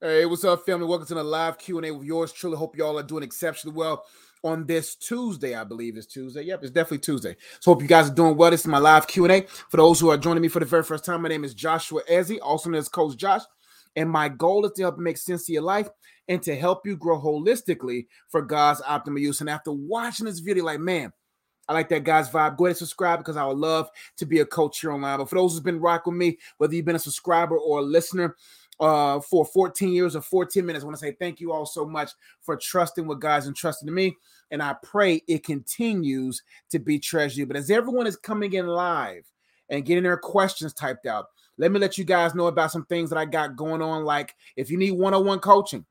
Hey, what's up, family? Welcome to the live Q&A with yours truly. Hope y'all are doing exceptionally well on this Tuesday, I believe it's Tuesday. Yep, it's definitely Tuesday. So hope you guys are doing well. This is my live Q&A. For those who are joining me for the very first time, my name is Joshua Ezzy, also known as Coach Josh. And my goal is to help make sense of your life and to help you grow holistically for God's optimal use. And after watching this video, like, man, I like that guy's vibe. Go ahead and subscribe because I would love to be a coach here online. But for those who's been rocking with me, whether you've been a subscriber or a listener, uh, for 14 years or 14 minutes. I want to say thank you all so much for trusting what God's entrusted to me. And I pray it continues to be treasured. But as everyone is coming in live and getting their questions typed out, let me let you guys know about some things that I got going on. Like if you need one on one coaching,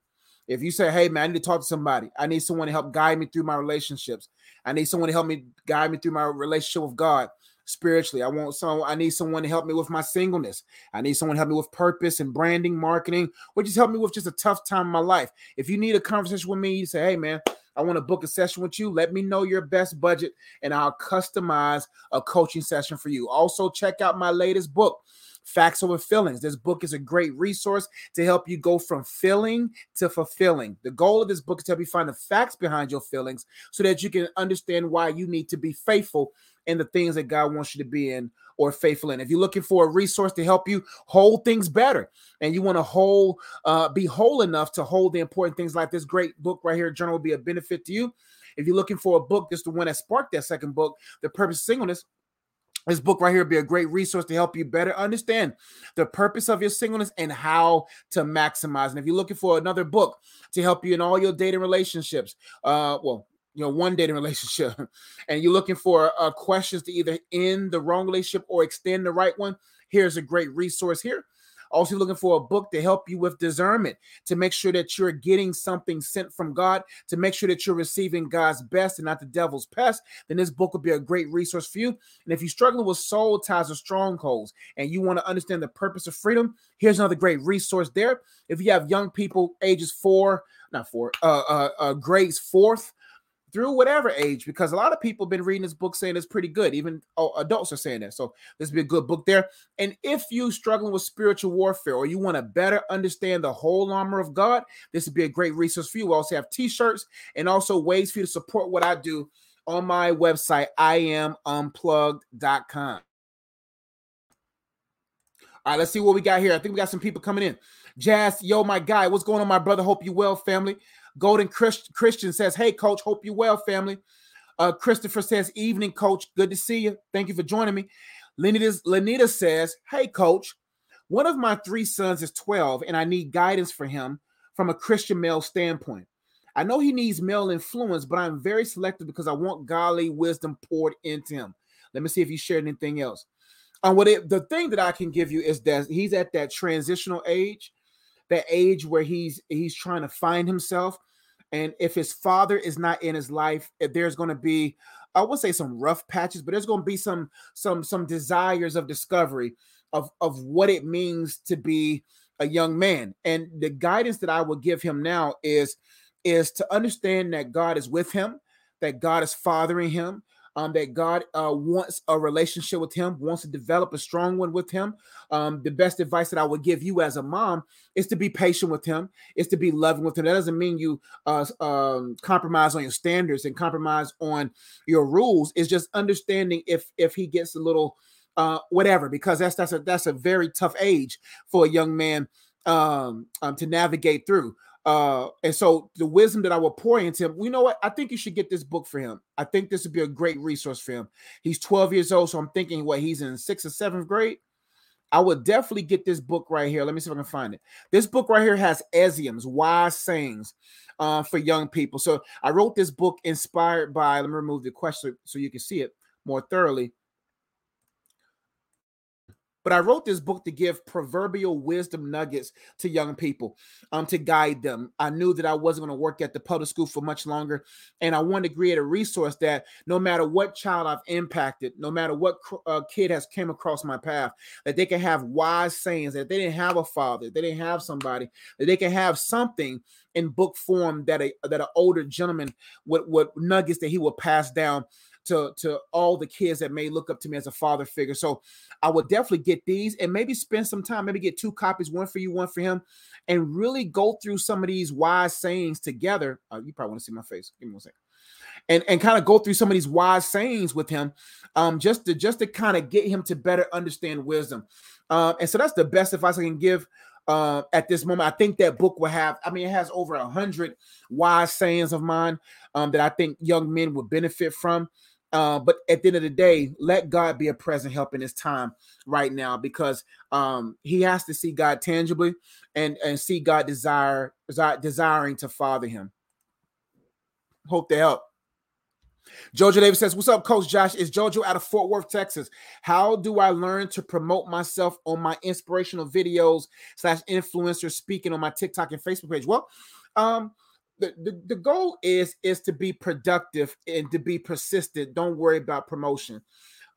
if you say, hey, man, I need to talk to somebody, I need someone to help guide me through my relationships, I need someone to help me guide me through my relationship with God spiritually. I want some, I need someone to help me with my singleness. I need someone to help me with purpose and branding, marketing, or just help me with just a tough time in my life. If you need a conversation with me, you say, hey man, I want to book a session with you. Let me know your best budget and I'll customize a coaching session for you. Also, check out my latest book. Facts Over Feelings. This book is a great resource to help you go from feeling to fulfilling. The goal of this book is to help you find the facts behind your feelings so that you can understand why you need to be faithful in the things that God wants you to be in or faithful in. If you're looking for a resource to help you hold things better and you want to hold uh, be whole enough to hold the important things like this great book right here, journal will be a benefit to you. If you're looking for a book, this the one that sparked that second book, The Purpose of Singleness. This book right here will be a great resource to help you better understand the purpose of your singleness and how to maximize. And if you're looking for another book to help you in all your dating relationships, uh, well, you know one dating relationship and you're looking for uh, questions to either end the wrong relationship or extend the right one here's a great resource here. Also looking for a book to help you with discernment to make sure that you're getting something sent from god to make sure that you're receiving god's best and not the devil's pest then this book would be a great resource for you. And if you're struggling with soul ties or strongholds and you want to understand the purpose of freedom here's another great resource there. If you have young people ages four not four uh uh, uh grades fourth through whatever age, because a lot of people have been reading this book saying it's pretty good. Even oh, adults are saying that. So this would be a good book there. And if you struggling with spiritual warfare or you want to better understand the whole armor of God, this would be a great resource for you. We also have t-shirts and also ways for you to support what I do on my website, iamunplugged.com. All right, let's see what we got here. I think we got some people coming in. Jazz, yo, my guy, what's going on, my brother? Hope you well, family. Golden Christ- Christian says, Hey, coach, hope you well, family. Uh, Christopher says, Evening, coach. Good to see you. Thank you for joining me. Lenita, Lenita says, Hey, coach, one of my three sons is 12, and I need guidance for him from a Christian male standpoint. I know he needs male influence, but I'm very selective because I want godly wisdom poured into him. Let me see if you shared anything else. Um, what it, the thing that I can give you is that he's at that transitional age that age where he's he's trying to find himself. And if his father is not in his life if there's going to be i would say some rough patches but there's going to be some some some desires of discovery of of what it means to be a young man. And the guidance that i would give him now is is to understand that god is with him that god is fathering him um, that God uh, wants a relationship with him, wants to develop a strong one with him. Um, the best advice that I would give you as a mom is to be patient with him, is to be loving with him. That doesn't mean you uh, um, compromise on your standards and compromise on your rules. It's just understanding if if he gets a little uh, whatever, because that's that's a that's a very tough age for a young man um, um, to navigate through. Uh, and so the wisdom that I will pour into him, you know what? I think you should get this book for him. I think this would be a great resource for him. He's 12 years old, so I'm thinking what he's in sixth or seventh grade. I would definitely get this book right here. Let me see if I can find it. This book right here has Eziums, wise sayings uh, for young people. So I wrote this book inspired by, let me remove the question so you can see it more thoroughly. But I wrote this book to give proverbial wisdom nuggets to young people, um, to guide them. I knew that I wasn't going to work at the public school for much longer, and I wanted to create a resource that no matter what child I've impacted, no matter what uh, kid has came across my path, that they can have wise sayings. That they didn't have a father, they didn't have somebody, that they can have something in book form that a that an older gentleman would would nuggets that he would pass down to to all the kids that may look up to me as a father figure. So I would definitely get these and maybe spend some time, maybe get two copies, one for you, one for him, and really go through some of these wise sayings together. Uh, you probably want to see my face. Give me one second. And, and kind of go through some of these wise sayings with him, um, just to just to kind of get him to better understand wisdom. Uh, and so that's the best advice I can give uh, at this moment. I think that book will have, I mean, it has over a hundred wise sayings of mine um, that I think young men would benefit from. Uh, but at the end of the day, let God be a present help in his time right now because um, he has to see God tangibly and, and see God desire, desiring to father him. Hope to help. Jojo Davis says, What's up, Coach Josh? Is Jojo out of Fort Worth, Texas? How do I learn to promote myself on my inspirational videos slash influencer speaking on my TikTok and Facebook page? Well, um, the, the, the goal is is to be productive and to be persistent. Don't worry about promotion.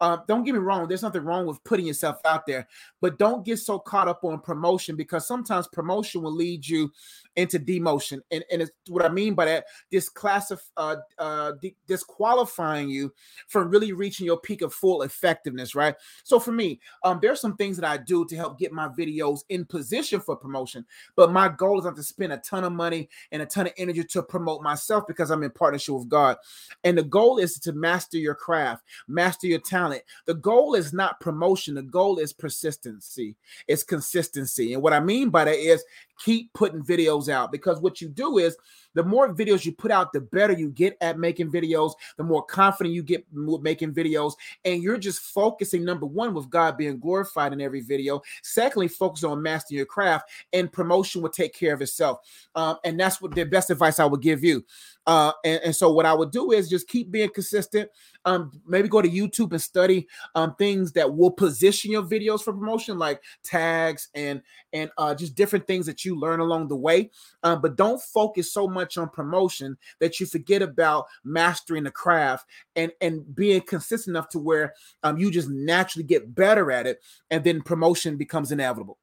Uh, don't get me wrong, there's nothing wrong with putting yourself out there, but don't get so caught up on promotion because sometimes promotion will lead you into demotion. And, and it's what I mean by that, disclassif- uh, uh, disqualifying you from really reaching your peak of full effectiveness, right? So for me, um, there's some things that I do to help get my videos in position for promotion, but my goal is not to spend a ton of money and a ton of energy to promote myself because I'm in partnership with God. And the goal is to master your craft, master your talent. The goal is not promotion, the goal is persistency, it's consistency. And what I mean by that is keep putting videos out because what you do is the more videos you put out, the better you get at making videos, the more confident you get with making videos. And you're just focusing, number one, with God being glorified in every video. Secondly, focus on mastering your craft, and promotion will take care of itself. Um, and that's what the best advice I would give you. Uh, and, and, so what I would do is just keep being consistent. Um, maybe go to YouTube and study um, things that will position your videos for promotion, like tags and and uh, just different things that you learn along the way. Um, but don't focus so much on promotion that you forget about mastering the craft and and being consistent enough to where um, you just naturally get better at it, and then promotion becomes inevitable.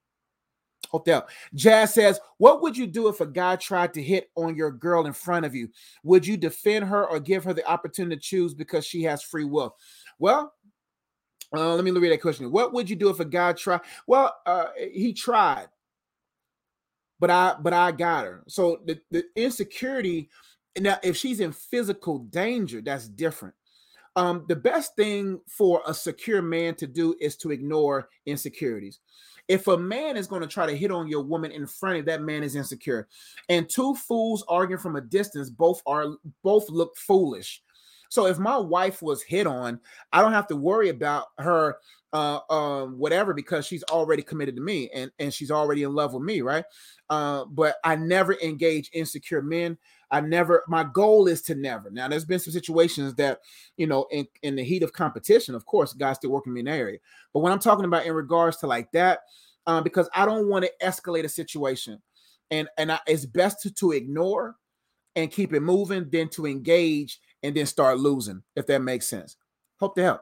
Hotel. Jazz says, What would you do if a guy tried to hit on your girl in front of you? Would you defend her or give her the opportunity to choose because she has free will? Well, uh, let me read that question. What would you do if a guy tried? Well, uh, he tried, but I but I got her. So the, the insecurity now, if she's in physical danger, that's different. Um, the best thing for a secure man to do is to ignore insecurities. If a man is going to try to hit on your woman in front of that man is insecure. And two fools arguing from a distance both are both look foolish. So if my wife was hit on, I don't have to worry about her uh um whatever because she's already committed to me and and she's already in love with me, right? Uh but I never engage insecure men. I never my goal is to never. Now there's been some situations that, you know, in in the heat of competition, of course, guys still working me in the area. But when I'm talking about in regards to like that, um, because I don't want to escalate a situation. And and I, it's best to, to ignore and keep it moving than to engage and then start losing, if that makes sense. Hope to help.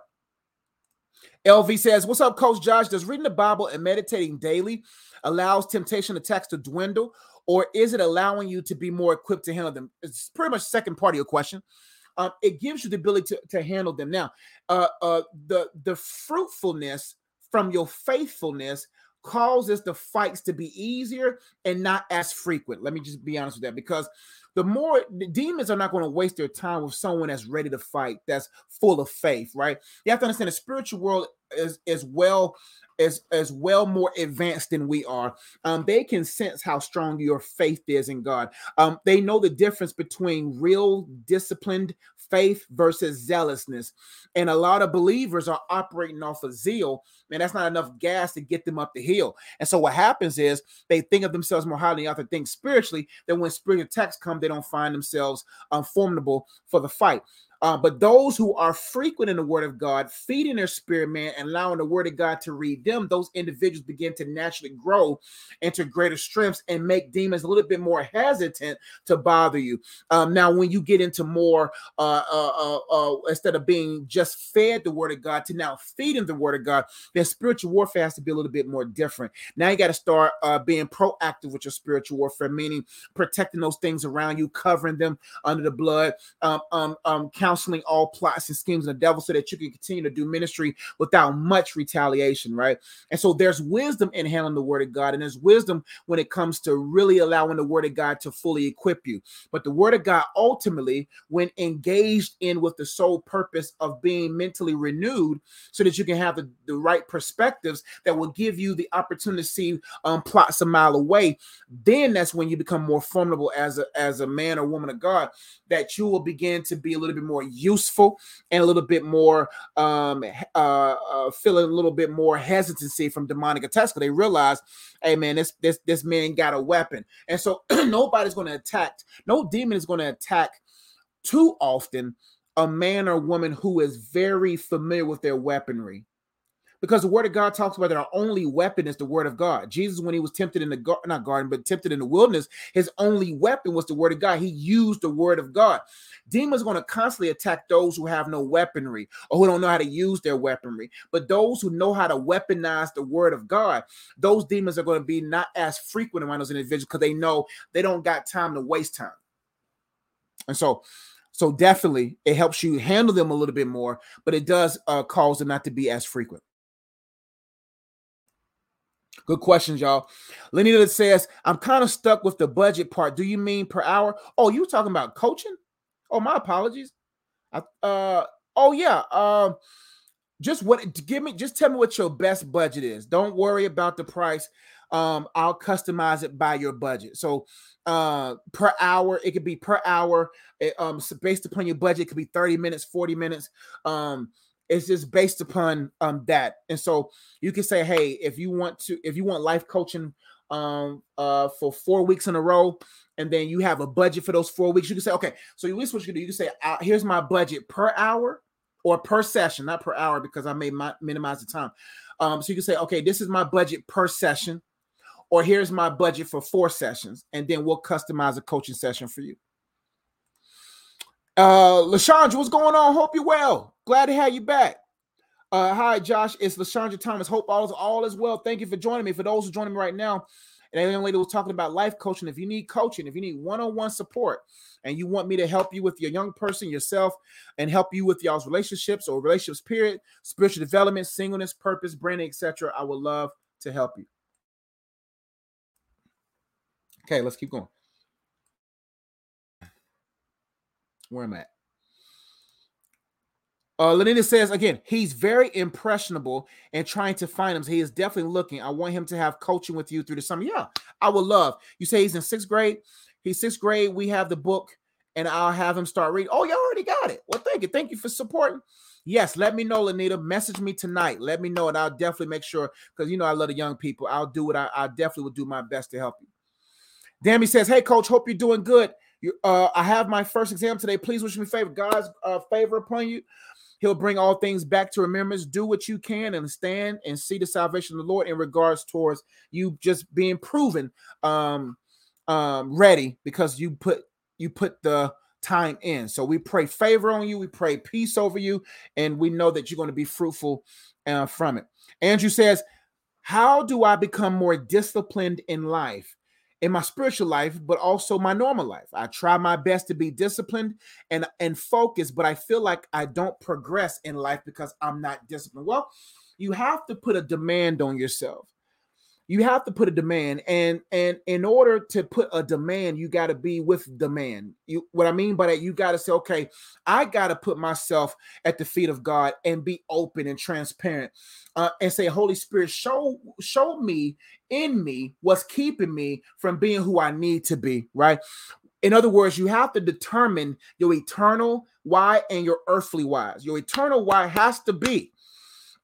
LV says, What's up, Coach Josh? Does reading the Bible and meditating daily allows temptation attacks to dwindle, or is it allowing you to be more equipped to handle them? It's pretty much second part of your question. Um, it gives you the ability to, to handle them. Now, uh, uh, the the fruitfulness from your faithfulness causes the fights to be easier and not as frequent. Let me just be honest with that because the more the demons are not going to waste their time with someone that's ready to fight, that's full of faith, right? You have to understand the spiritual world is is well as as well more advanced than we are. Um, they can sense how strong your faith is in God. Um, they know the difference between real disciplined faith versus zealousness. And a lot of believers are operating off of zeal, and that's not enough gas to get them up the hill. And so what happens is they think of themselves more highly, other things spiritually. Then when spiritual attacks come, they don't find themselves um, formidable for the fight. Uh, but those who are frequent in the Word of God, feeding their spirit man and allowing the Word of God to read them, those individuals begin to naturally grow into greater strengths and make demons a little bit more hesitant to bother you. Um, now, when you get into more, uh, uh, uh, uh, instead of being just fed the Word of God to now feeding the Word of God, then spiritual warfare has to be a little bit more different. Now you got to start uh, being proactive with your spiritual warfare, meaning protecting those things around you, covering them under the blood, um, um, um, count counseling all plots and schemes of the devil so that you can continue to do ministry without much retaliation, right? And so there's wisdom in handling the word of God, and there's wisdom when it comes to really allowing the word of God to fully equip you. But the word of God ultimately, when engaged in with the sole purpose of being mentally renewed, so that you can have the, the right perspectives that will give you the opportunity to see um, plots a mile away, then that's when you become more formidable as a as a man or woman of God. That you will begin to be a little bit more useful and a little bit more um, uh, uh, feeling a little bit more hesitancy from demonic attacks they realize, hey man, this this this man got a weapon, and so nobody's going to attack. No demon is going to attack too often a man or woman who is very familiar with their weaponry because the word of God talks about that our only weapon is the word of God. Jesus, when he was tempted in the gar- not garden, but tempted in the wilderness, his only weapon was the word of God. He used the word of God. Demons are going to constantly attack those who have no weaponry or who don't know how to use their weaponry. But those who know how to weaponize the word of God, those demons are going to be not as frequent around those individuals because they know they don't got time to waste time. And so so definitely it helps you handle them a little bit more, but it does uh, cause them not to be as frequent. Good questions, y'all. Lenita says, I'm kind of stuck with the budget part. Do you mean per hour? Oh, you talking about coaching? Oh, my apologies. I, uh, oh yeah. Um, just what give me just tell me what your best budget is. Don't worry about the price. Um, I'll customize it by your budget. So uh per hour, it could be per hour. It, um, so based upon your budget, it could be 30 minutes, 40 minutes. Um, it's just based upon um that. And so you can say, hey, if you want to, if you want life coaching um uh for four weeks in a row, and then you have a budget for those four weeks, you can say, okay, so at least what you can do, you can say, uh, here's my budget per hour or per session, not per hour, because I may minimize the time. Um, so you can say, okay, this is my budget per session, or here's my budget for four sessions, and then we'll customize a coaching session for you. Uh, Lashandra, what's going on? Hope you're well. Glad to have you back. Uh, hi, Josh. It's Lashandra Thomas. Hope all is all is well. Thank you for joining me. For those who joining me right now, and that young lady was talking about life coaching. If you need coaching, if you need one-on-one support, and you want me to help you with your young person, yourself, and help you with y'all's relationships or relationships, period, spiritual development, singleness, purpose, branding, etc., I would love to help you. Okay, let's keep going. Where I'm at? Uh, Lenina says again, he's very impressionable and trying to find him. So he is definitely looking. I want him to have coaching with you through the summer. Yeah, I would love. You say he's in sixth grade. He's sixth grade. We have the book, and I'll have him start reading. Oh, you already got it. Well, thank you. Thank you for supporting. Yes, let me know, Lenita. Message me tonight. Let me know, and I'll definitely make sure because you know I love the young people. I'll do it. I, I definitely will do my best to help you. Dammy says, "Hey, coach. Hope you're doing good. You, uh, I have my first exam today. Please wish me favor, God's uh, favor upon you. He'll bring all things back to remembrance. Do what you can and stand and see the salvation of the Lord in regards towards you just being proven um, um, ready because you put you put the time in. So we pray favor on you. We pray peace over you, and we know that you're going to be fruitful uh, from it. Andrew says, "How do I become more disciplined in life?" In my spiritual life, but also my normal life. I try my best to be disciplined and and focused, but I feel like I don't progress in life because I'm not disciplined. Well, you have to put a demand on yourself you have to put a demand and and in order to put a demand you got to be with demand you what i mean by that you got to say okay i got to put myself at the feet of god and be open and transparent uh, and say holy spirit show show me in me what's keeping me from being who i need to be right in other words, you have to determine your eternal why and your earthly whys. Your eternal why has to be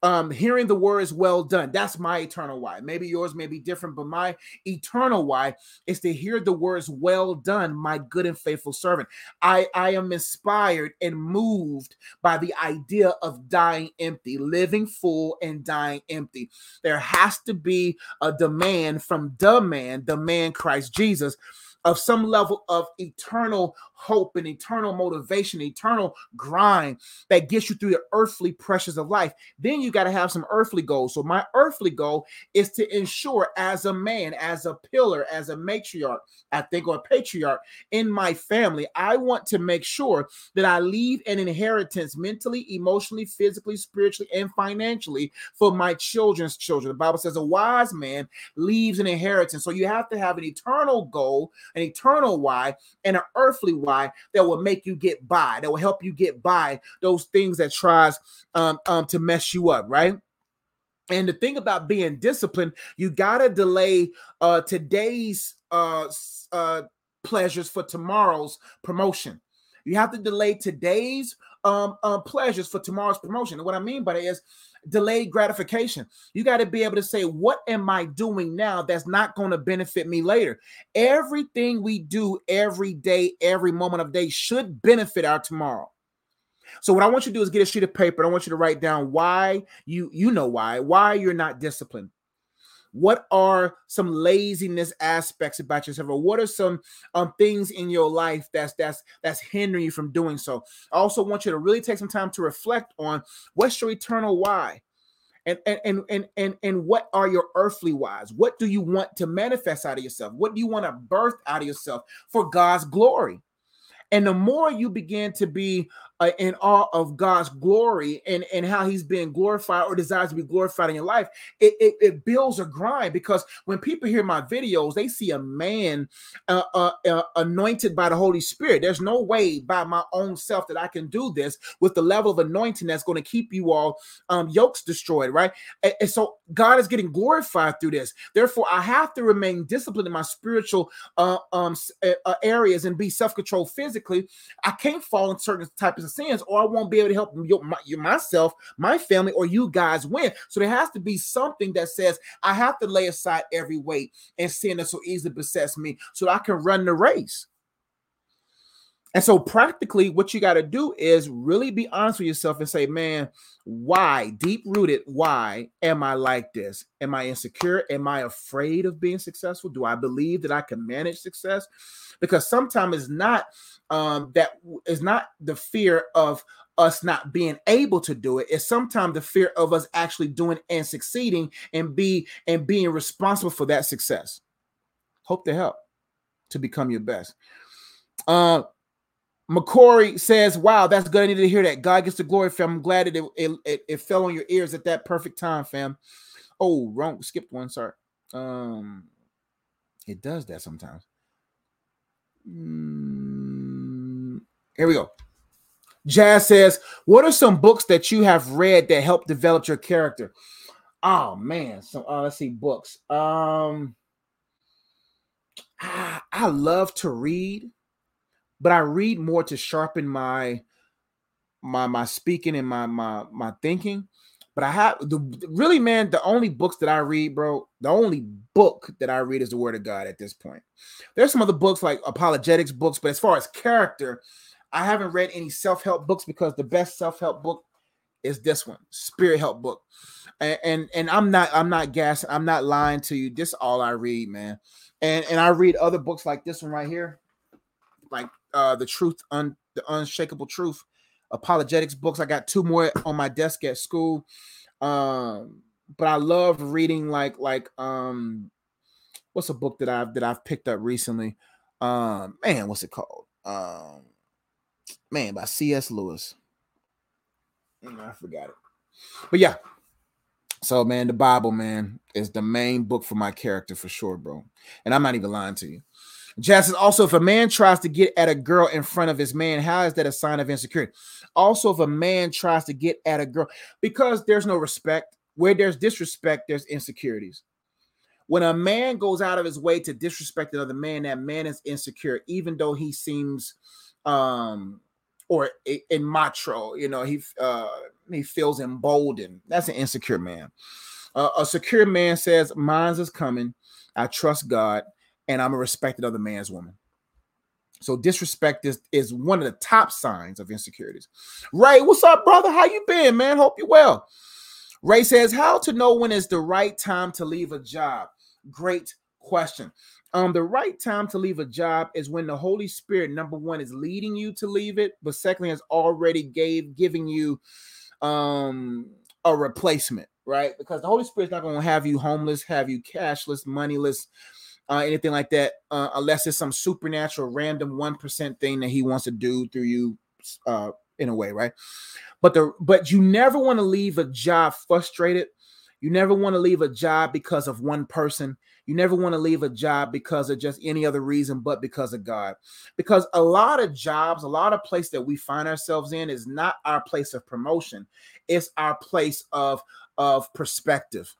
um hearing the words well done. That's my eternal why. Maybe yours may be different but my eternal why is to hear the words well done my good and faithful servant. I i am inspired and moved by the idea of dying empty living full and dying empty. There has to be a demand from the man the man christ jesus of some level of eternal hope and eternal motivation, eternal grind that gets you through the earthly pressures of life, then you got to have some earthly goals. So, my earthly goal is to ensure, as a man, as a pillar, as a matriarch, I think, or a patriarch in my family, I want to make sure that I leave an inheritance mentally, emotionally, physically, spiritually, and financially for my children's children. The Bible says a wise man leaves an inheritance. So, you have to have an eternal goal, an eternal why, and an earthly why that will make you get by, that will help you get by those things that tries um, um, to mess you up, right? And the thing about being disciplined, you gotta delay uh, today's uh, uh, pleasures for tomorrow's promotion. You have to delay today's um, uh, pleasures for tomorrow's promotion. And what I mean by that is delayed gratification. You got to be able to say, What am I doing now that's not going to benefit me later? Everything we do every day, every moment of day should benefit our tomorrow. So what I want you to do is get a sheet of paper. I want you to write down why you you know why why you're not disciplined. What are some laziness aspects about yourself, or what are some um, things in your life that's that's that's hindering you from doing so? I also want you to really take some time to reflect on what's your eternal why. And, and and and and what are your earthly whys? What do you want to manifest out of yourself? What do you want to birth out of yourself for God's glory? And the more you begin to be uh, in awe of God's glory and, and how he's being glorified or desires to be glorified in your life, it, it, it builds a grind because when people hear my videos, they see a man uh, uh, uh, anointed by the Holy Spirit. There's no way by my own self that I can do this with the level of anointing that's going to keep you all um, yokes destroyed, right? And, and so God is getting glorified through this. Therefore, I have to remain disciplined in my spiritual uh, um, uh, areas and be self controlled physically. I can't fall in certain types of sins, or I won't be able to help my, myself, my family, or you guys win. So there has to be something that says I have to lay aside every weight and sin that so easily besets me, so I can run the race. And so, practically, what you got to do is really be honest with yourself and say, man, why, deep rooted, why am I like this? Am I insecure? Am I afraid of being successful? Do I believe that I can manage success? Because sometimes it's not um, that is not the fear of us not being able to do it. It's sometimes the fear of us actually doing and succeeding and be and being responsible for that success. Hope to help to become your best. Uh, McCory says, "Wow, that's good. I needed to hear that. God gets the glory, fam. I'm glad that it, it, it, it fell on your ears at that perfect time, fam. Oh, wrong, skipped one. Sorry. Um, it does that sometimes. Mm, here we go. Jazz says, "What are some books that you have read that help develop your character?" Oh man, so uh, let's see books. Um, I, I love to read, but I read more to sharpen my my my speaking and my my my thinking. But I have the really, man, the only books that I read, bro, the only book that I read is the Word of God at this point. There's some other books like apologetics books, but as far as character, I haven't read any self-help books because the best self-help book is this one, Spirit Help book. And, and and I'm not I'm not gassing, I'm not lying to you. This all I read, man. And and I read other books like this one right here, uh the truth, un, the unshakable truth apologetics books. I got two more on my desk at school. Um, but I love reading like like um what's a book that I've that I've picked up recently? Um, man, what's it called? Um, man, by C.S. Lewis. Mm, I forgot it. But yeah. So man, the Bible, man, is the main book for my character for sure, bro. And I'm not even lying to you. Jazz also, if a man tries to get at a girl in front of his man, how is that a sign of insecurity? Also, if a man tries to get at a girl, because there's no respect, where there's disrespect, there's insecurities. When a man goes out of his way to disrespect another man, that man is insecure, even though he seems um or in macho, you know, he uh he feels emboldened. That's an insecure man. Uh, a secure man says, "Mine's is coming. I trust God and I'm a respected other man's woman. So disrespect is, is one of the top signs of insecurities. Ray, what's up, brother? How you been, man? Hope you well. Ray says, how to know when is the right time to leave a job? Great question. Um, the right time to leave a job is when the Holy Spirit, number one, is leading you to leave it, but secondly, has already gave giving you um a replacement, right? Because the Holy Spirit's not going to have you homeless, have you cashless, moneyless, uh, anything like that, uh, unless it's some supernatural, random one percent thing that He wants to do through you, uh, in a way, right? But the but you never want to leave a job frustrated. You never want to leave a job because of one person. You never want to leave a job because of just any other reason but because of God. Because a lot of jobs, a lot of place that we find ourselves in is not our place of promotion. It's our place of of perspective.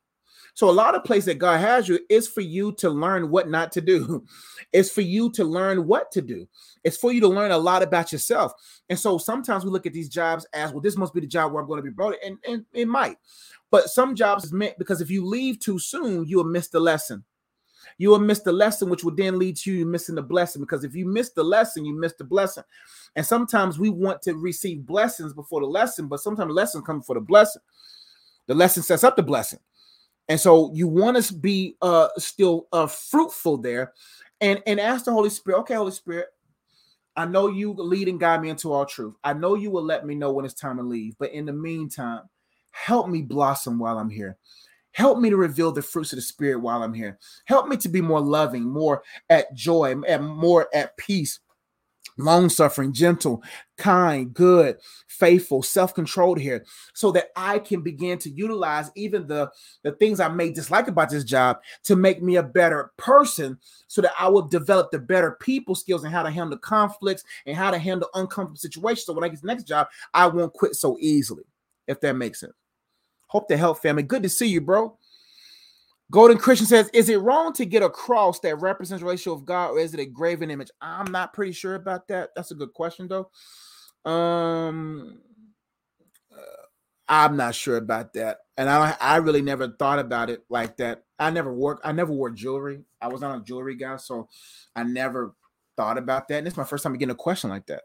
So a lot of place that God has you is for you to learn what not to do. It's for you to learn what to do. It's for you to learn a lot about yourself. And so sometimes we look at these jobs as well, this must be the job where I'm going to be brought, and, and it might. But some jobs is meant because if you leave too soon, you'll miss the lesson you will miss the lesson, which will then lead to you missing the blessing. Because if you miss the lesson, you miss the blessing. And sometimes we want to receive blessings before the lesson, but sometimes the lesson comes for the blessing. The lesson sets up the blessing. And so you want to be uh still uh fruitful there and and ask the Holy Spirit, okay, Holy Spirit, I know you lead and guide me into all truth. I know you will let me know when it's time to leave, but in the meantime, help me blossom while I'm here. Help me to reveal the fruits of the Spirit while I'm here. Help me to be more loving, more at joy, and more at peace, long suffering, gentle, kind, good, faithful, self controlled here, so that I can begin to utilize even the, the things I may dislike about this job to make me a better person, so that I will develop the better people skills and how to handle conflicts and how to handle uncomfortable situations. So when I get the next job, I won't quit so easily, if that makes sense. Hope to help, family. Good to see you, bro. Golden Christian says, Is it wrong to get a cross that represents the ratio of God, or is it a graven image? I'm not pretty sure about that. That's a good question, though. Um, uh, I'm not sure about that, and I I really never thought about it like that. I never wore I never wore jewelry. I was not a jewelry guy, so I never thought about that. And it's my first time getting a question like that.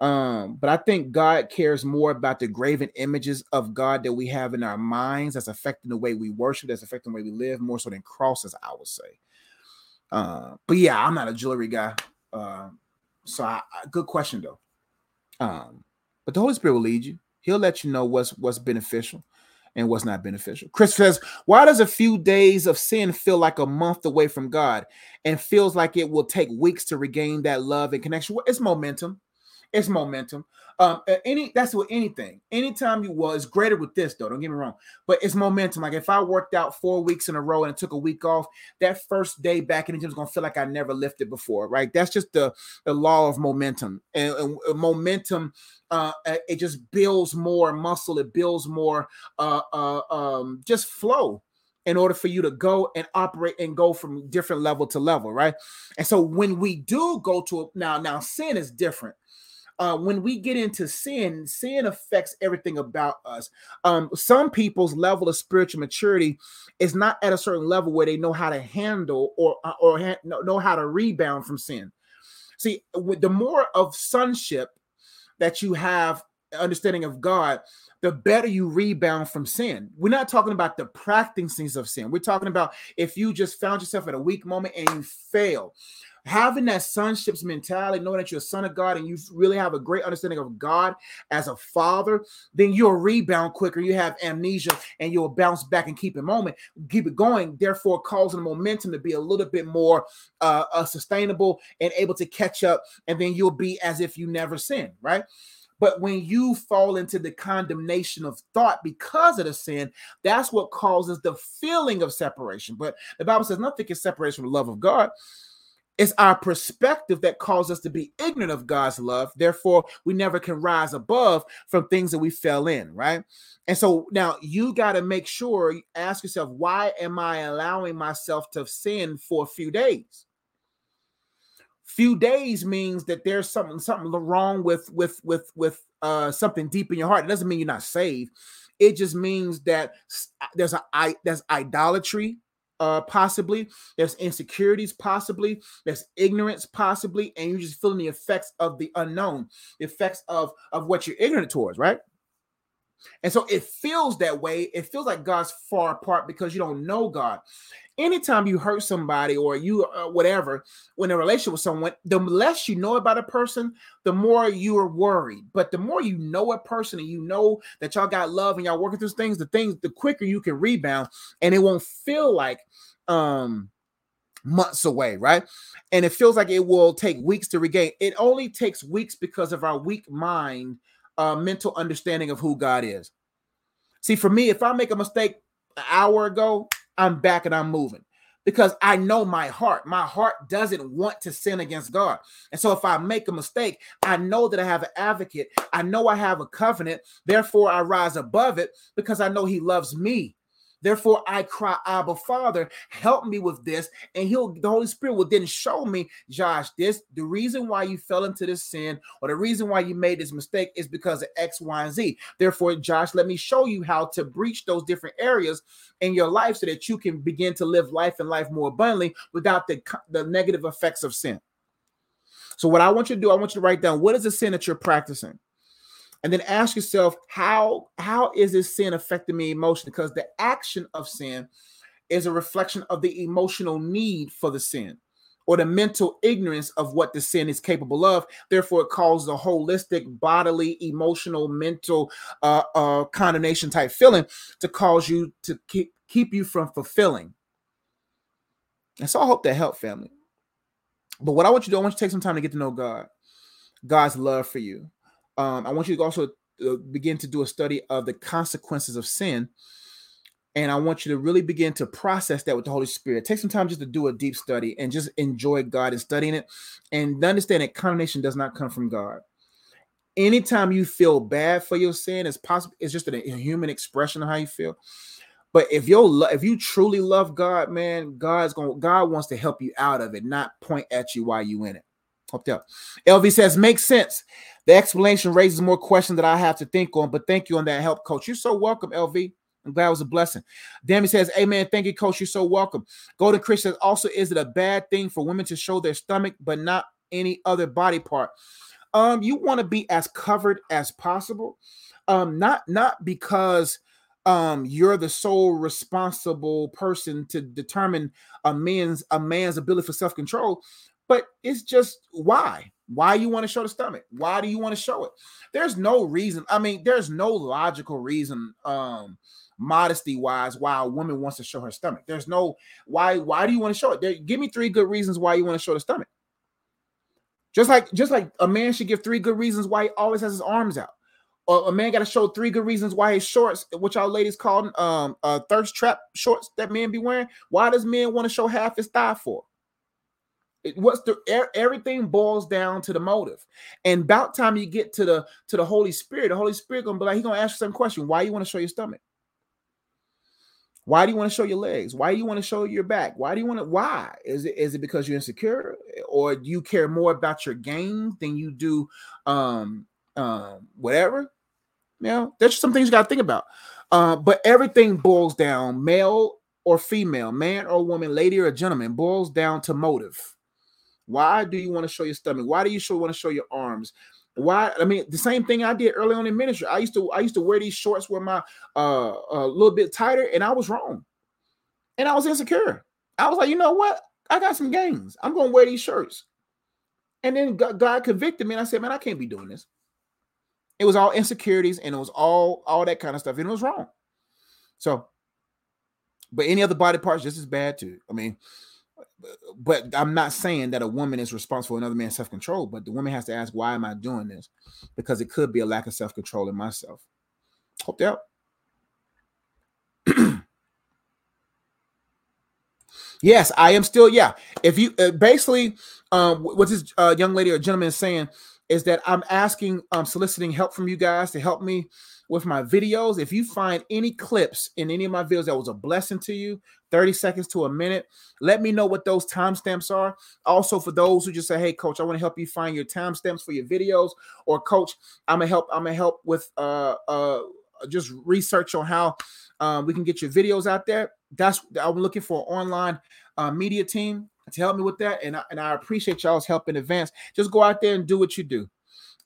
Um, but I think God cares more about the graven images of God that we have in our minds that's affecting the way we worship, that's affecting the way we live, more so than crosses, I would say. Uh, but yeah, I'm not a jewelry guy. Uh, so I, I, good question though. Um, but the Holy Spirit will lead you. He'll let you know what's what's beneficial and what's not beneficial. Chris says, Why does a few days of sin feel like a month away from God and feels like it will take weeks to regain that love and connection? Well, it's momentum. It's momentum. Um, any that's with anything. Anytime you well, it's greater with this though. Don't get me wrong, but it's momentum. Like if I worked out four weeks in a row and took a week off, that first day back in the gym is gonna feel like I never lifted before, right? That's just the the law of momentum. And, and, and momentum, uh, it just builds more muscle. It builds more, uh, uh, um, just flow in order for you to go and operate and go from different level to level, right? And so when we do go to a, now, now sin is different uh, when we get into sin, sin affects everything about us. Um, some people's level of spiritual maturity is not at a certain level where they know how to handle or uh, or ha- know how to rebound from sin. See, with the more of sonship that you have, understanding of God, the better you rebound from sin. We're not talking about the practicings of sin. We're talking about if you just found yourself at a weak moment and you fail having that sonship's mentality, knowing that you're a son of God and you really have a great understanding of God as a father, then you'll rebound quicker. You have amnesia and you'll bounce back and keep it moment, keep it going, therefore causing the momentum to be a little bit more uh, uh, sustainable and able to catch up. And then you'll be as if you never sinned, right? But when you fall into the condemnation of thought because of the sin, that's what causes the feeling of separation. But the Bible says nothing can separate from the love of God. It's our perspective that causes us to be ignorant of God's love. Therefore, we never can rise above from things that we fell in, right? And so now you got to make sure, ask yourself, why am I allowing myself to sin for a few days? Few days means that there's something something wrong with with with with uh something deep in your heart. It doesn't mean you're not saved. It just means that there's a there's idolatry uh possibly. There's insecurities possibly. There's ignorance possibly. And you're just feeling the effects of the unknown the effects of of what you're ignorant towards right? And so it feels that way. It feels like god's far apart because you don't know god anytime you hurt somebody or you uh, whatever when a relationship with someone the less you know about a person the more you are worried. But the more you know a person and you know that y'all got love and y'all working through things the things the quicker you can rebound and it won't feel like um months away right? And it feels like it will take weeks to regain. It only takes weeks because of our weak mind uh mental understanding of who god is. See for me if i make a mistake an hour ago I'm back and I'm moving because I know my heart. My heart doesn't want to sin against God. And so if I make a mistake, I know that I have an advocate. I know I have a covenant. Therefore, I rise above it because I know He loves me. Therefore, I cry, Abba, Father, help me with this. And he'll the Holy Spirit will then show me, Josh, this the reason why you fell into this sin or the reason why you made this mistake is because of X, Y, and Z. Therefore, Josh, let me show you how to breach those different areas in your life so that you can begin to live life and life more abundantly without the, the negative effects of sin. So, what I want you to do, I want you to write down what is the sin that you're practicing? And then ask yourself how how is this sin affecting me emotionally? Because the action of sin is a reflection of the emotional need for the sin or the mental ignorance of what the sin is capable of. Therefore it causes a holistic bodily emotional mental uh, uh condemnation type feeling to cause you to keep keep you from fulfilling. And so i hope that helped family. But what i want you to do i want you to take some time to get to know god god's love for you um, I want you to also uh, begin to do a study of the consequences of sin. And I want you to really begin to process that with the Holy Spirit. Take some time just to do a deep study and just enjoy God and studying it. And understand that condemnation does not come from God. Anytime you feel bad for your sin, it's possible, it's just a, human expression of how you feel. But if you if you truly love God, man, God's going God wants to help you out of it, not point at you while you in it. Up. LV says, makes sense. The explanation raises more questions that I have to think on, but thank you on that help, coach. You're so welcome, LV. I'm glad it was a blessing. Dammy says, Amen. Thank you, coach. You're so welcome. Golden Chris says, also, is it a bad thing for women to show their stomach, but not any other body part? Um, you want to be as covered as possible. Um, not not because um you're the sole responsible person to determine a man's a man's ability for self-control but it's just why? Why you want to show the stomach? Why do you want to show it? There's no reason. I mean, there's no logical reason, um, modesty wise, why a woman wants to show her stomach. There's no why. Why do you want to show it? There, give me three good reasons why you want to show the stomach. Just like, just like a man should give three good reasons why he always has his arms out. Or a man got to show three good reasons why his shorts, which our ladies call um uh, thirst trap shorts that men be wearing. Why does men want to show half his thigh for? What's the everything boils down to the motive. And about time you get to the to the holy spirit the holy spirit gonna be like he gonna ask you some question. Why you want to show your stomach? Why do you want to show your legs? Why do you want to show your back? Why do you want to why? Is it is it because you're insecure or do you care more about your gains than you do um um whatever? You know there's just some things you got to think about. Uh, but everything boils down male or female man or woman lady or gentleman boils down to motive why do you want to show your stomach? Why do you want to show your arms? Why? I mean, the same thing I did early on in ministry. I used to I used to wear these shorts with my uh a little bit tighter, and I was wrong, and I was insecure. I was like, you know what? I got some gains. I'm gonna wear these shirts. And then God convicted me, and I said, man, I can't be doing this. It was all insecurities, and it was all all that kind of stuff, and it was wrong. So, but any other body parts just as bad too. I mean, but I'm not saying that a woman is responsible for another man's self control, but the woman has to ask, why am I doing this? Because it could be a lack of self control in myself. Hope that. yes, I am still. Yeah, if you uh, basically, um, what this uh, young lady or gentleman is saying is that I'm asking, I'm soliciting help from you guys to help me with my videos. If you find any clips in any of my videos that was a blessing to you, 30 seconds to a minute, let me know what those timestamps are. Also, for those who just say, Hey, coach, I want to help you find your timestamps for your videos, or coach, I'm gonna help, I'm gonna help with uh uh just research on how um, we can get your videos out there. That's I'm looking for an online uh, media team to help me with that. And I, and I appreciate y'all's help in advance. Just go out there and do what you do.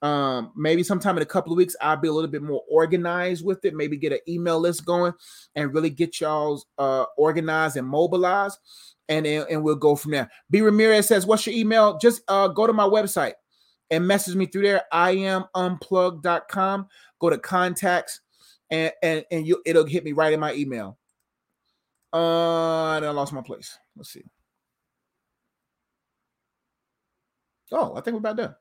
Um, maybe sometime in a couple of weeks, I'll be a little bit more organized with it. Maybe get an email list going and really get y'all uh, organized and mobilized. And, and we'll go from there. B Ramirez says, What's your email? Just uh, go to my website and message me through there. I am unplugged.com. Go to contacts and and, and you it'll hit me right in my email. Uh, and I lost my place. Let's see. Oh, I think we're about done.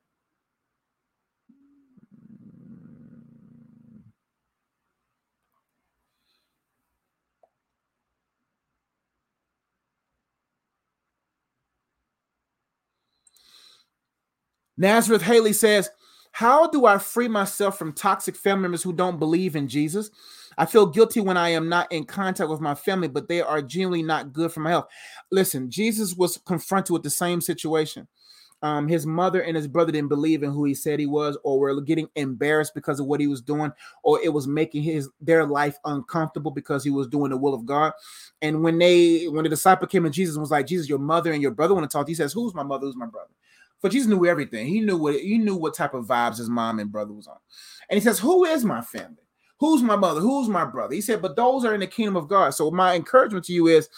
Nazareth Haley says, How do I free myself from toxic family members who don't believe in Jesus? I feel guilty when I am not in contact with my family, but they are genuinely not good for my health. Listen, Jesus was confronted with the same situation. Um, his mother and his brother didn't believe in who he said he was, or were getting embarrassed because of what he was doing, or it was making his their life uncomfortable because he was doing the will of God. And when they when the disciple came to Jesus and was like, Jesus, your mother and your brother want to talk, he says, Who's my mother? Who's my brother? But Jesus knew everything. He knew what he knew what type of vibes his mom and brother was on. And he says, Who is my family? Who's my mother? Who's my brother? He said, But those are in the kingdom of God. So my encouragement to you is,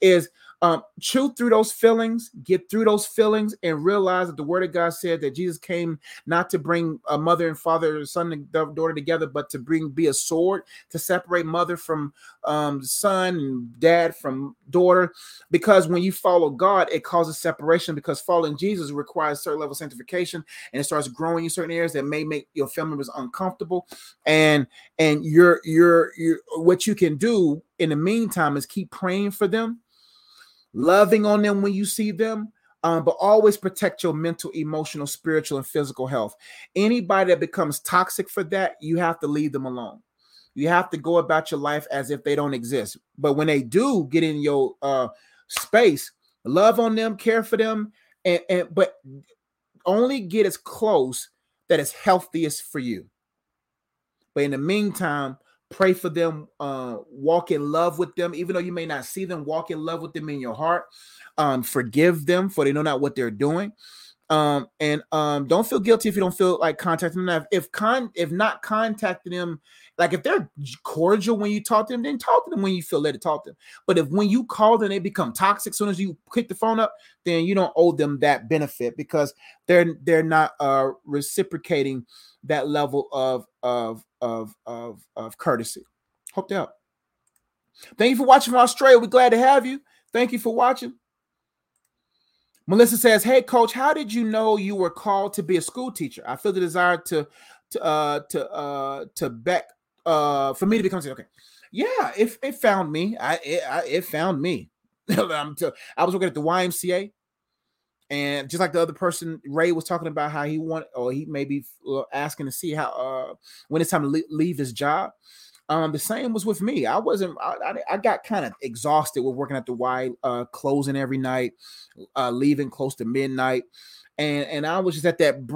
is um, chew through those feelings, get through those feelings, and realize that the word of God said that Jesus came not to bring a mother and father, son and daughter together, but to bring be a sword to separate mother from um, son and dad from daughter. Because when you follow God, it causes separation. Because following Jesus requires certain level of sanctification, and it starts growing in certain areas that may make your family members uncomfortable. And and your your you're what you can do in the meantime is keep praying for them loving on them when you see them, um, but always protect your mental, emotional, spiritual, and physical health. Anybody that becomes toxic for that, you have to leave them alone. You have to go about your life as if they don't exist. But when they do get in your uh, space, love on them, care for them, and, and but only get as close that is healthiest for you. But in the meantime, pray for them uh, walk in love with them even though you may not see them walk in love with them in your heart. Um, forgive them for they know not what they're doing. Um, and um, don't feel guilty if you don't feel like contacting them. If con if not contacting them like if they're cordial when you talk to them then talk to them when you feel led to talk to them. But if when you call them they become toxic as soon as you pick the phone up then you don't owe them that benefit because they're they're not uh reciprocating that level of of of of, of courtesy. Hope to help. Thank you for watching from Australia. We're glad to have you. Thank you for watching. Melissa says, "Hey, coach, how did you know you were called to be a school teacher? I feel the desire to to uh to uh to back uh for me to become a teacher. okay. Yeah, it, it found me. I it, I, it found me. I was working at the YMCA. And just like the other person, Ray was talking about how he want, or he may be uh, asking to see how uh, when it's time to leave his job. Um, the same was with me. I wasn't. I, I, got kind of exhausted with working at the Y, uh, closing every night, uh, leaving close to midnight, and and I was just at that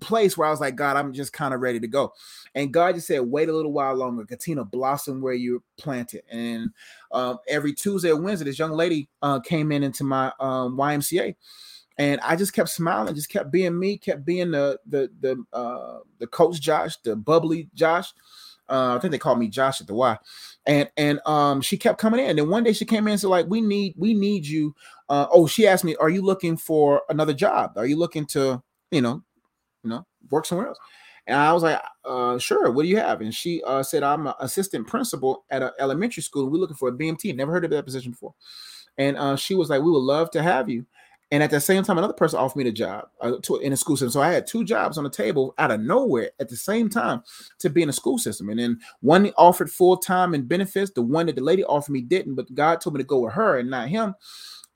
place where I was like, God, I'm just kind of ready to go. And God just said, wait a little while longer. Continue to blossom where you planted. And um, every Tuesday or Wednesday, this young lady uh, came in into my um, YMCA and I just kept smiling, just kept being me, kept being the the the uh the coach Josh, the bubbly Josh. Uh, I think they called me Josh at the Y, and and um she kept coming in. And then one day she came in and said like, we need we need you. Uh, oh, she asked me, are you looking for another job? Are you looking to you know, you know, work somewhere else? And I was like, uh, sure. What do you have? And she uh, said, I'm an assistant principal at an elementary school. We're looking for a BMT. Never heard of that position before. And uh, she was like, we would love to have you. And at the same time, another person offered me the job uh, to, in a school system. So I had two jobs on the table out of nowhere at the same time to be in a school system. And then one offered full time and benefits. The one that the lady offered me didn't, but God told me to go with her and not him.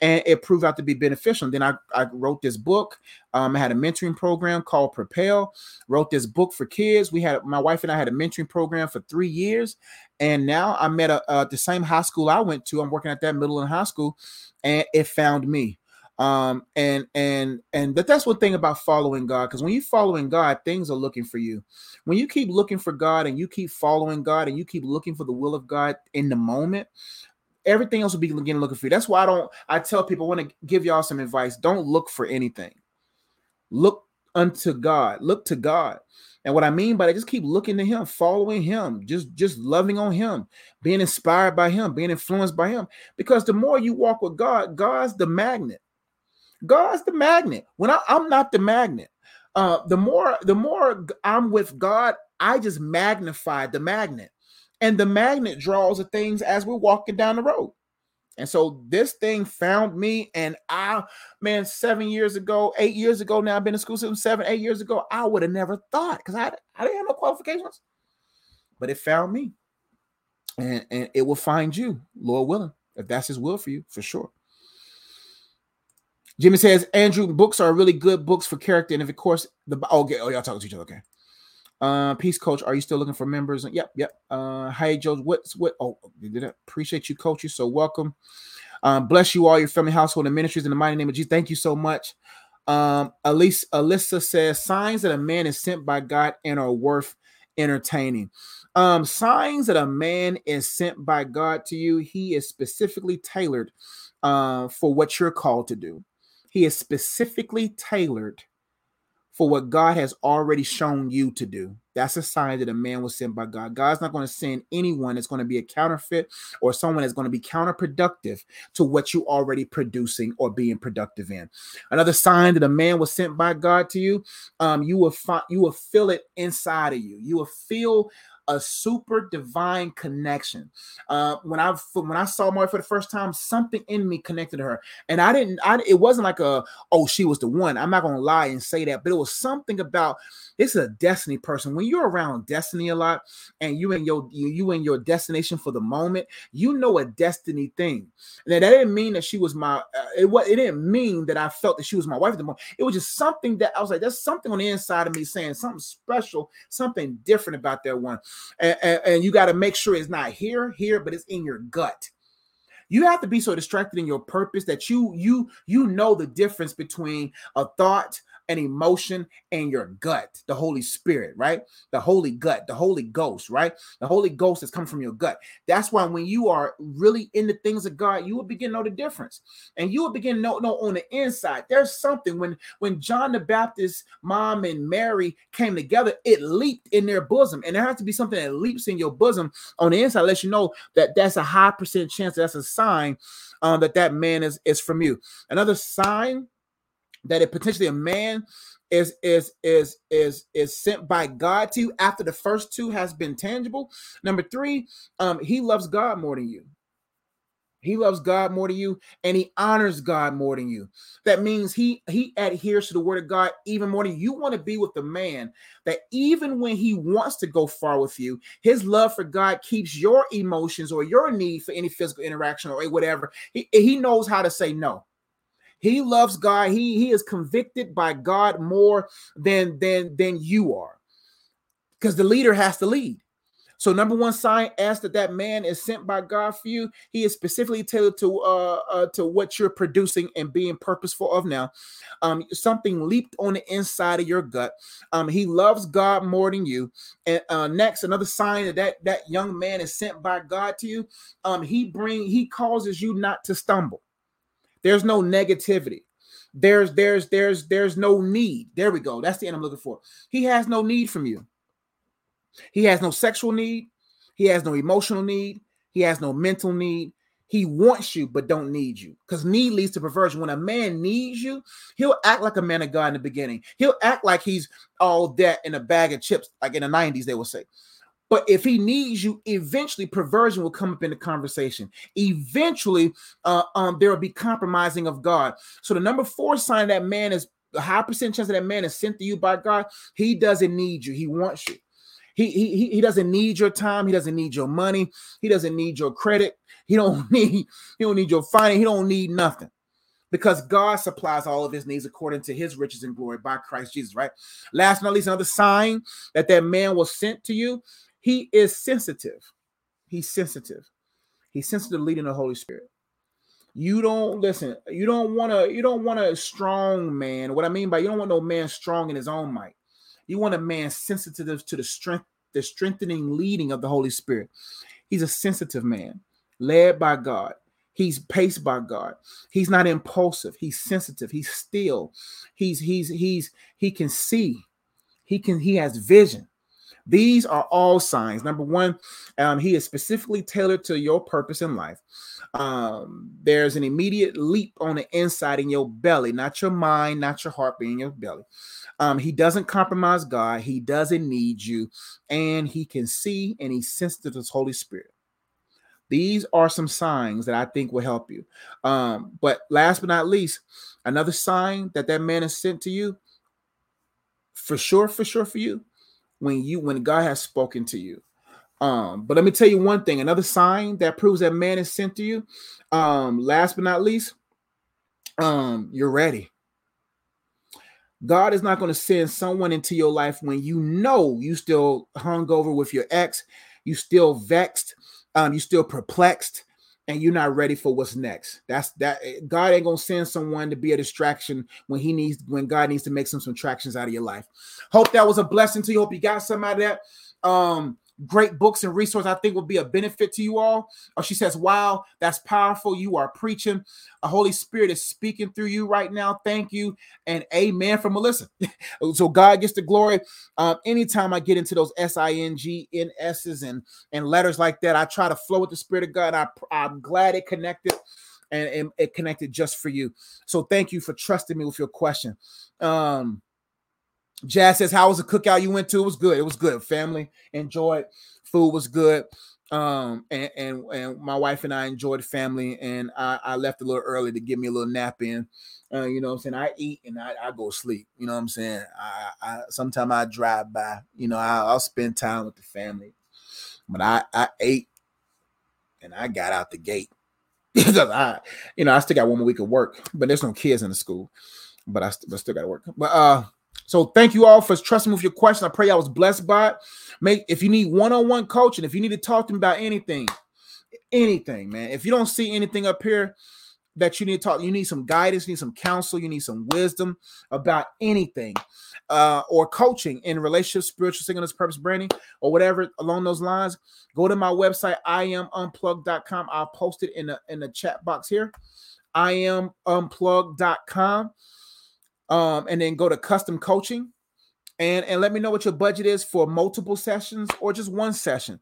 And it proved out to be beneficial. And then I, I wrote this book. Um, I had a mentoring program called Propel. Wrote this book for kids. We had my wife and I had a mentoring program for three years. And now I'm at a, uh, the same high school I went to. I'm working at that middle and high school, and it found me um and and and but that's one thing about following god because when you're following god things are looking for you when you keep looking for god and you keep following god and you keep looking for the will of god in the moment everything else will be looking for you that's why i don't i tell people i want to give y'all some advice don't look for anything look unto God. Look to God. And what I mean by that, just keep looking to him, following him, just just loving on him, being inspired by him, being influenced by him. Because the more you walk with God, God's the magnet. God's the magnet. When I, I'm not the magnet, uh, the more the more I'm with God, I just magnify the magnet, and the magnet draws the things as we're walking down the road. And so this thing found me, and I, man, seven years ago, eight years ago now, I've been in school since seven, eight years ago, I would have never thought because I, I didn't have no qualifications, but it found me, and and it will find you, Lord willing, if that's His will for you, for sure. Jimmy says, Andrew, books are really good books for character, and if of course the oh, okay, oh y'all talking to each other, okay. Uh, peace, coach. Are you still looking for members? Yep, yep. Uh, hi, Joe. What's what? Oh, did I appreciate you, coach. You so welcome. Um, bless you all, your family, household, and ministries in the mighty name of Jesus. Thank you so much. Um, Elise, Alyssa says signs that a man is sent by God and are worth entertaining. Um, signs that a man is sent by God to you, he is specifically tailored uh, for what you're called to do. He is specifically tailored for what God has already shown you to do. That's a sign that a man was sent by God. God's not going to send anyone that's going to be a counterfeit or someone that's going to be counterproductive to what you're already producing or being productive in. Another sign that a man was sent by God to you, um, you will find you will feel it inside of you. You will feel a super divine connection. Uh, when I when I saw Marty for the first time, something in me connected to her, and I didn't. I it wasn't like a oh she was the one. I'm not gonna lie and say that, but it was something about this is a destiny person. When you're around destiny a lot, and you in your you, in your destination for the moment, you know a destiny thing. Now that didn't mean that she was my. Uh, it was it didn't mean that I felt that she was my wife at the moment. It was just something that I was like, there's something on the inside of me saying something special, something different about that one and, and, you got to make sure it's not here, here, but it's in your gut. You have to be so distracted in your purpose that you you you know the difference between a thought, an emotion and your gut, the Holy Spirit, right? The Holy Gut, the Holy Ghost, right? The Holy Ghost has come from your gut. That's why when you are really in the things of God, you will begin to know the difference, and you will begin to know, know on the inside. There's something when when John the Baptist, mom and Mary came together, it leaped in their bosom, and there has to be something that leaps in your bosom on the inside, lets you know that that's a high percent chance. That's a sign um, that that man is is from you. Another sign that it potentially a man is is is is is sent by God to you after the first two has been tangible. Number three, um, he loves God more than you. He loves God more than you, and he honors God more than you. That means he he adheres to the word of God even more than you. want to be with the man that even when he wants to go far with you, his love for God keeps your emotions or your need for any physical interaction or whatever. He, he knows how to say no. He loves God. He, he is convicted by God more than than than you are. Because the leader has to lead. So number one sign asks that that man is sent by God for you. He is specifically tailored to uh, uh to what you're producing and being purposeful of now. Um, something leaped on the inside of your gut. Um, he loves God more than you. And uh, next, another sign that, that that young man is sent by God to you. Um, he bring he causes you not to stumble. There's no negativity. There's there's there's there's no need. There we go. That's the end I'm looking for. He has no need from you. He has no sexual need. He has no emotional need. He has no mental need. He wants you, but don't need you. Because need leads to perversion. When a man needs you, he'll act like a man of God in the beginning. He'll act like he's all that in a bag of chips, like in the 90s, they will say. But if he needs you, eventually perversion will come up in the conversation. Eventually, uh, um, there will be compromising of God. So the number four sign that man is a high percent chance that that man is sent to you by God. He doesn't need you. He wants you. He, he, he doesn't need your time. He doesn't need your money. He doesn't need your credit. He don't need he don't need your finance. He don't need nothing because God supplies all of his needs according to his riches and glory by Christ Jesus, right? Last but not least, another sign that that man was sent to you he is sensitive. He's sensitive. He's sensitive to leading the Holy Spirit. You don't listen. You don't want to. You don't want a strong man. What I mean by you don't want no man strong in his own might. You want a man sensitive to the strength, the strengthening leading of the Holy Spirit. He's a sensitive man, led by God. He's paced by God. He's not impulsive. He's sensitive. He's still. He's he's he's he can see. He can he has vision. These are all signs. Number one, um, he is specifically tailored to your purpose in life. Um, there's an immediate leap on the inside in your belly, not your mind, not your heart, being your belly. Um, he doesn't compromise God. He doesn't need you, and he can see and he's sensitive to his Holy Spirit. These are some signs that I think will help you. Um, but last but not least, another sign that that man has sent to you, for sure, for sure, for you, when you when God has spoken to you. Um, but let me tell you one thing: another sign that proves that man is sent to you. Um, last but not least, um, you're ready. God is not going to send someone into your life when you know you still hung over with your ex, you still vexed, um, you still perplexed, and you're not ready for what's next. That's that God ain't gonna send someone to be a distraction when he needs when God needs to make some some tractions out of your life. Hope that was a blessing to you. Hope you got some out of that. Um, great books and resources I think will be a benefit to you all. Or she says, Wow, that's powerful. You are preaching. The Holy Spirit is speaking through you right now. Thank you. And amen from Melissa. so God gets the glory. Um, anytime I get into those S-I-N-G-N-S's and, and letters like that, I try to flow with the Spirit of God. I, I'm glad it connected. And, and it connected just for you. So thank you for trusting me with your question. Um, Jazz says, How was the cookout you went to? It was good. It was good. Family enjoyed. Food was good. Um, and, and and my wife and I enjoyed family, and I, I left a little early to give me a little nap in. Uh, you know what I'm saying? I eat and I, I go sleep. You know what I'm saying? I, I sometimes I drive by, you know, I, I'll spend time with the family. But I, I ate and I got out the gate. because I, you know, I still got one more week of work, but there's no kids in the school. But I, but still got to work. But uh so thank you all for trusting me with your questions. I pray I was blessed by it. Make if you need one-on-one coaching, if you need to talk to me about anything, anything, man. If you don't see anything up here that you need to talk, you need some guidance, you need some counsel, you need some wisdom about anything, uh, or coaching in relationships, spiritual singleness, purpose branding, or whatever along those lines. Go to my website, iamunplug.com. I'll post it in the in the chat box here. iamunplug.com um, and then go to custom coaching. And and let me know what your budget is for multiple sessions or just one session.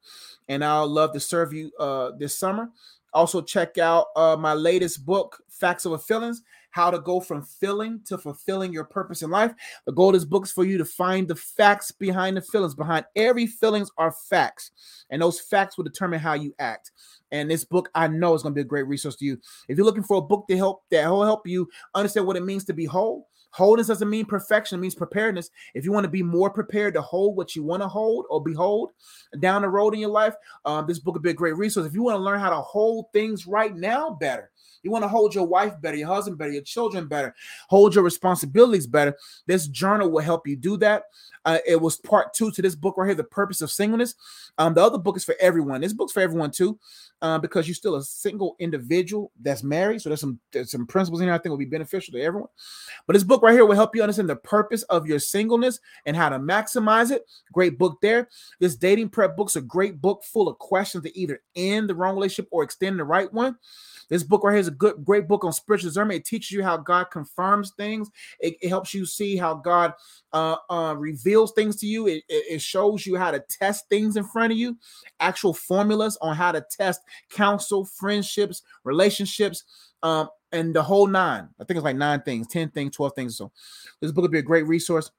And i'll love to serve you uh this summer. Also check out uh my latest book facts over feelings how to go from feeling to fulfilling your purpose in life. The goal of this book is for you to find the facts behind the feelings. Behind every feelings are facts and those facts will determine how you act. And this book i know is going to be a great resource to you. If you're looking for a book to help that will help you understand what it means to be whole Wholeness doesn't mean perfection, it means preparedness. If you want to be more prepared to hold what you want to hold or behold down the road in your life, um, this book would be a great resource. If you want to learn how to hold things right now better, you want to hold your wife better, your husband better, your children better, hold your responsibilities better. This journal will help you do that. Uh, it was part two to this book right here, The Purpose of Singleness. Um, the other book is for everyone. This book's for everyone too, uh, because you're still a single individual that's married. So there's some there's some principles in here I think will be beneficial to everyone. But this book right here will help you understand the purpose of your singleness and how to maximize it. Great book there. This dating prep book's a great book full of questions to either end the wrong relationship or extend the right one. This book right here is a good, great book on spiritual discernment. It teaches you how God confirms things. It, it helps you see how God uh, uh, reveals things to you. It, it, shows you how to test things in front of you, actual formulas on how to test counsel, friendships, relationships, um, and the whole nine. I think it's like nine things, 10 things, 12 things. So this book would be a great resource.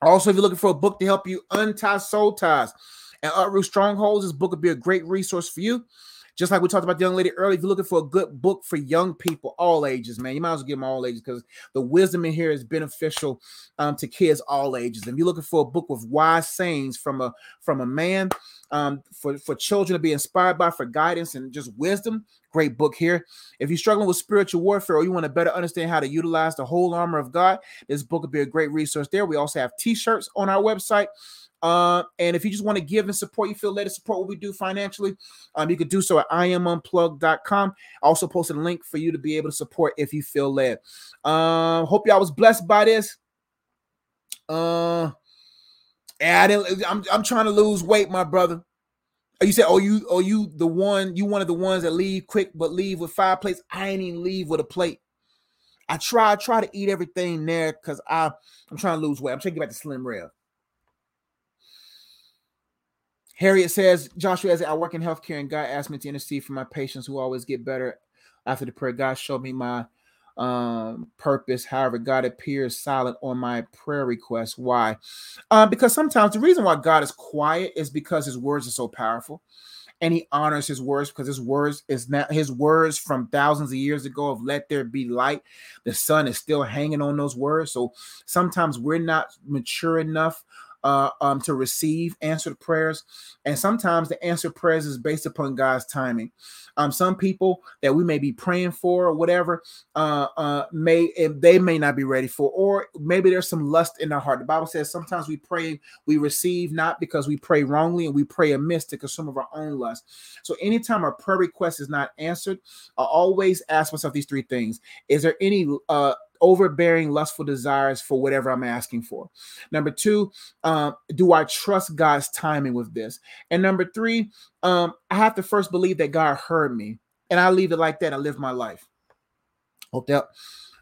Also, if you're looking for a book to help you untie soul ties and uproot strongholds, this book would be a great resource for you. Just like we talked about the young lady earlier, if you're looking for a good book for young people, all ages, man, you might as well give them all ages because the wisdom in here is beneficial um, to kids all ages. And if you're looking for a book with wise sayings from a from a man, um, for for children to be inspired by, for guidance and just wisdom, great book here. If you're struggling with spiritual warfare or you want to better understand how to utilize the whole armor of God, this book would be a great resource there. We also have t-shirts on our website. Uh, and if you just want to give and support, you feel led to support what we do financially, um, you could do so at iamunplug.com. I also posted a link for you to be able to support if you feel led. Um, hope y'all was blessed by this. Uh, I didn't, I'm, I'm trying to lose weight, my brother. You said, "Oh, you, oh, you, the one, you one of the ones that leave quick, but leave with five plates." I ain't even leave with a plate. I try, try to eat everything there because I, I'm trying to lose weight. I'm trying to get back to slim real. Harriet says, Joshua, as I work in healthcare and God asked me to intercede for my patients who always get better after the prayer. God showed me my um, purpose. However, God appears silent on my prayer request. Why? Uh, because sometimes the reason why God is quiet is because his words are so powerful and he honors his words because his words is not his words from thousands of years ago of let there be light the sun is still hanging on those words so sometimes we're not mature enough uh, um, to receive answered prayers. And sometimes the answered prayers is based upon God's timing. Um, some people that we may be praying for or whatever uh, uh, may they may not be ready for, or maybe there's some lust in their heart. The Bible says sometimes we pray, we receive not because we pray wrongly and we pray amiss to consume of our own lust. So anytime our prayer request is not answered, I always ask myself these three things: Is there any uh, overbearing lustful desires for whatever I'm asking for. Number two, um, do I trust God's timing with this? And number three, um, I have to first believe that God heard me, and I leave it like that I live my life. Hope that.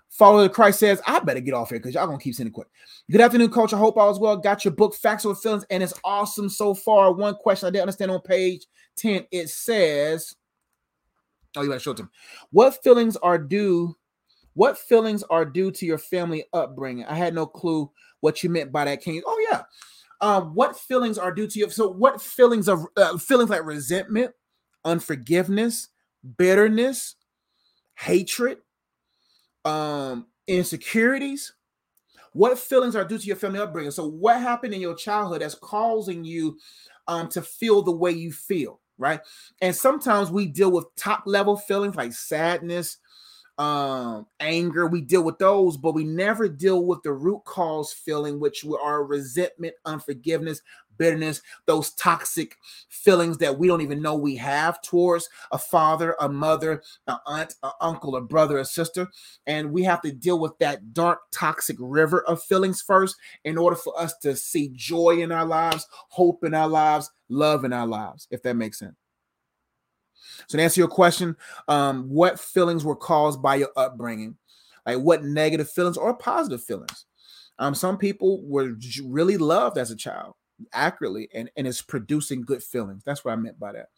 Follow the Christ says, I better get off here because y'all gonna keep sending quick. Good afternoon, coach. I hope all is well. Got your book, Facts with Feelings, and it's awesome so far. One question I didn't understand on page 10. It says, Oh, you gotta show it to me. What feelings are due what feelings are due to your family upbringing? I had no clue what you meant by that. Can you? Oh yeah. Um, what feelings are due to you? So, what feelings of uh, feelings like resentment, unforgiveness, bitterness, hatred, um, insecurities? What feelings are due to your family upbringing? So, what happened in your childhood that's causing you um, to feel the way you feel, right? And sometimes we deal with top level feelings like sadness, um anger we deal with those but we never deal with the root cause feeling which are resentment unforgiveness bitterness those toxic feelings that we don't even know we have towards a father a mother an aunt an uncle a brother a sister. And we have to deal with that dark toxic river of feelings first in order for us to see joy in our lives hope in our lives love in our lives if that makes sense so to answer your question, um, what feelings were caused by your upbringing? Like what negative feelings or positive feelings? Um, some people were really loved as a child accurately and, and it's producing good feelings. That's what I meant by that.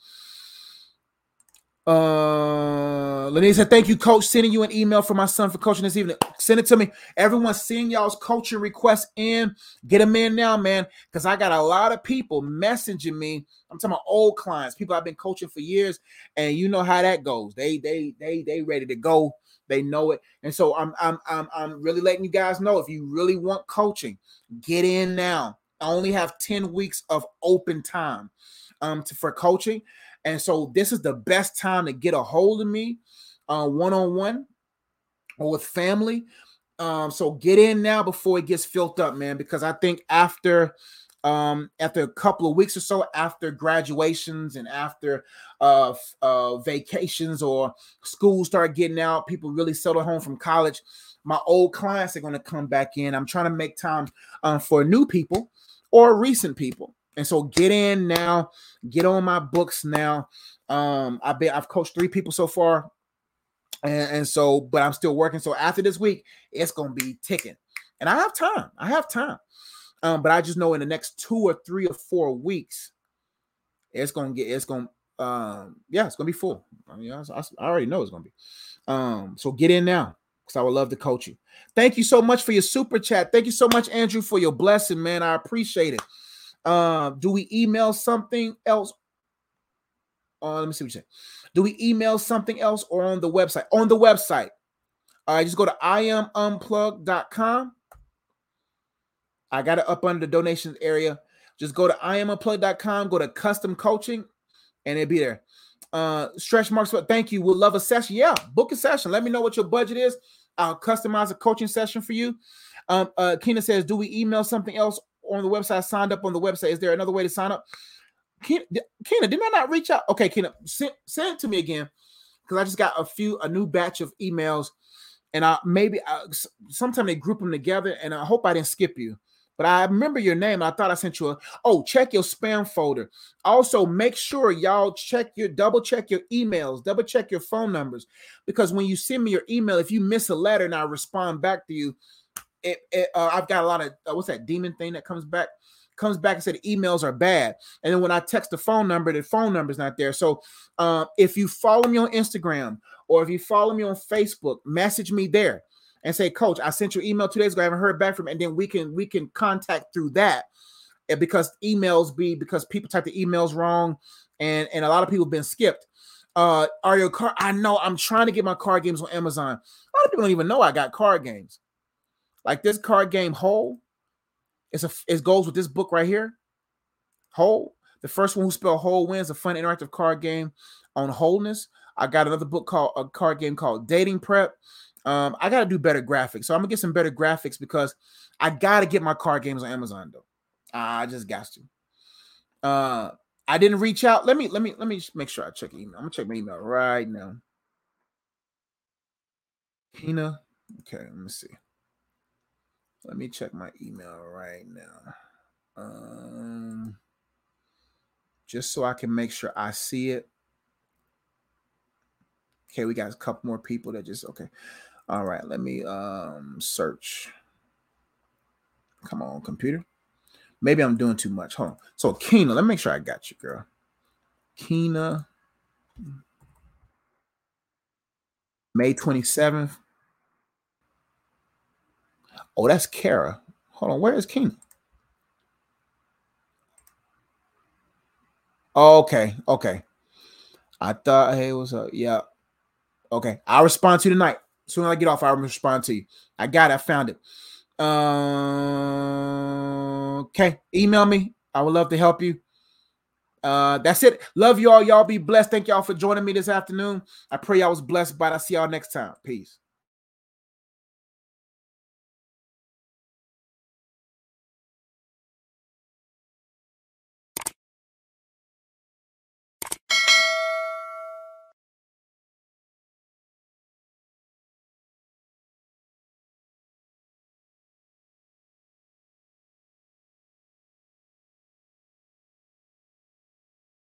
Uh, Lenny said, "Thank you, Coach. Sending you an email for my son for coaching this evening. Send it to me. Everyone, seeing y'all's coaching requests in. Get them in now, man. Because I got a lot of people messaging me. I'm talking about old clients, people I've been coaching for years, and you know how that goes. They, they, they, they ready to go. They know it, and so I'm, I'm, I'm, I'm really letting you guys know if you really want coaching, get in now. I only have ten weeks of open time, um, to, for coaching." And so this is the best time to get a hold of me one on one or with family. Um, so get in now before it gets filled up, man, because I think after um after a couple of weeks or so after graduations and after uh, uh vacations or schools start getting out people really settle home from college my old clients are going to come back in i'm trying to make time um, for new people or recent people and so get in now, get on my books now. Um, I've been I've coached three people so far. And, and so, but I'm still working. So after this week, it's gonna be ticking. And I have time. I have time. Um, but I just know in the next two or three or four weeks, it's gonna get it's gonna um yeah, it's gonna be full. I mean, I, I already know it's gonna be. Um, so get in now because I would love to coach you. Thank you so much for your super chat. Thank you so much, Andrew, for your blessing, man. I appreciate it. Uh, do we email something else? Uh, let me see what you say. Do we email something else or on the website? On the website. All right, just go to iamunplug.com. I got it up under the donations area. Just go to iamunplug.com, go to custom coaching, and it'll be there. Uh stretch marks, but thank you. We'll love a session. Yeah, book a session. Let me know what your budget is. I'll customize a coaching session for you. Um, uh, Keena says, Do we email something else on the website, signed up on the website. Is there another way to sign up? Keena, did I not reach out? Okay, Keena, send, send it to me again because I just got a few, a new batch of emails, and I maybe uh, I, sometime they group them together, and I hope I didn't skip you. but I remember your name. I thought I sent you a. Oh, check your spam folder. Also, make sure y'all check your double check your emails, double check your phone numbers, because when you send me your email, if you miss a letter and I respond back to you, it, it uh, I've got a lot of uh, what's that demon thing that comes back comes back and said emails are bad. And then when I text the phone number, the phone number is not there. So uh, if you follow me on Instagram or if you follow me on Facebook, message me there and say, Coach, I sent your email two days ago. I haven't heard back from, and then we can we can contact through that. And because emails be because people type the emails wrong, and and a lot of people have been skipped. Uh, are your car? I know I'm trying to get my card games on Amazon. A lot of people don't even know I got card games. Like this card game whole, it's a it goes with this book right here. Whole. The first one who spelled whole wins a fun interactive card game on wholeness. I got another book called a card game called Dating Prep. Um, I got to do better graphics. So I'm gonna get some better graphics because I got to get my card games on Amazon though. I just got to. Uh, I didn't reach out. Let me let me let me just make sure I check email. I'm gonna check my email right now. Tina. Okay, let me see. Let me check my email right now. Um, just so I can make sure I see it. Okay, we got a couple more people that just okay. All right, let me um search. Come on, computer. Maybe I'm doing too much. Hold on. So Kina, let me make sure I got you, girl. Kina. May 27th. Oh, that's Kara. Hold on, where is Kina? Okay, okay. I thought, hey, what's up? Yeah. Okay. I'll respond to you tonight. As soon as I get off, I'll respond to you. I got it. I found it. Uh, okay. Email me. I would love to help you. Uh, that's it. Love y'all. Y'all be blessed. Thank y'all for joining me this afternoon. I pray y'all was blessed But. I'll see y'all next time. Peace.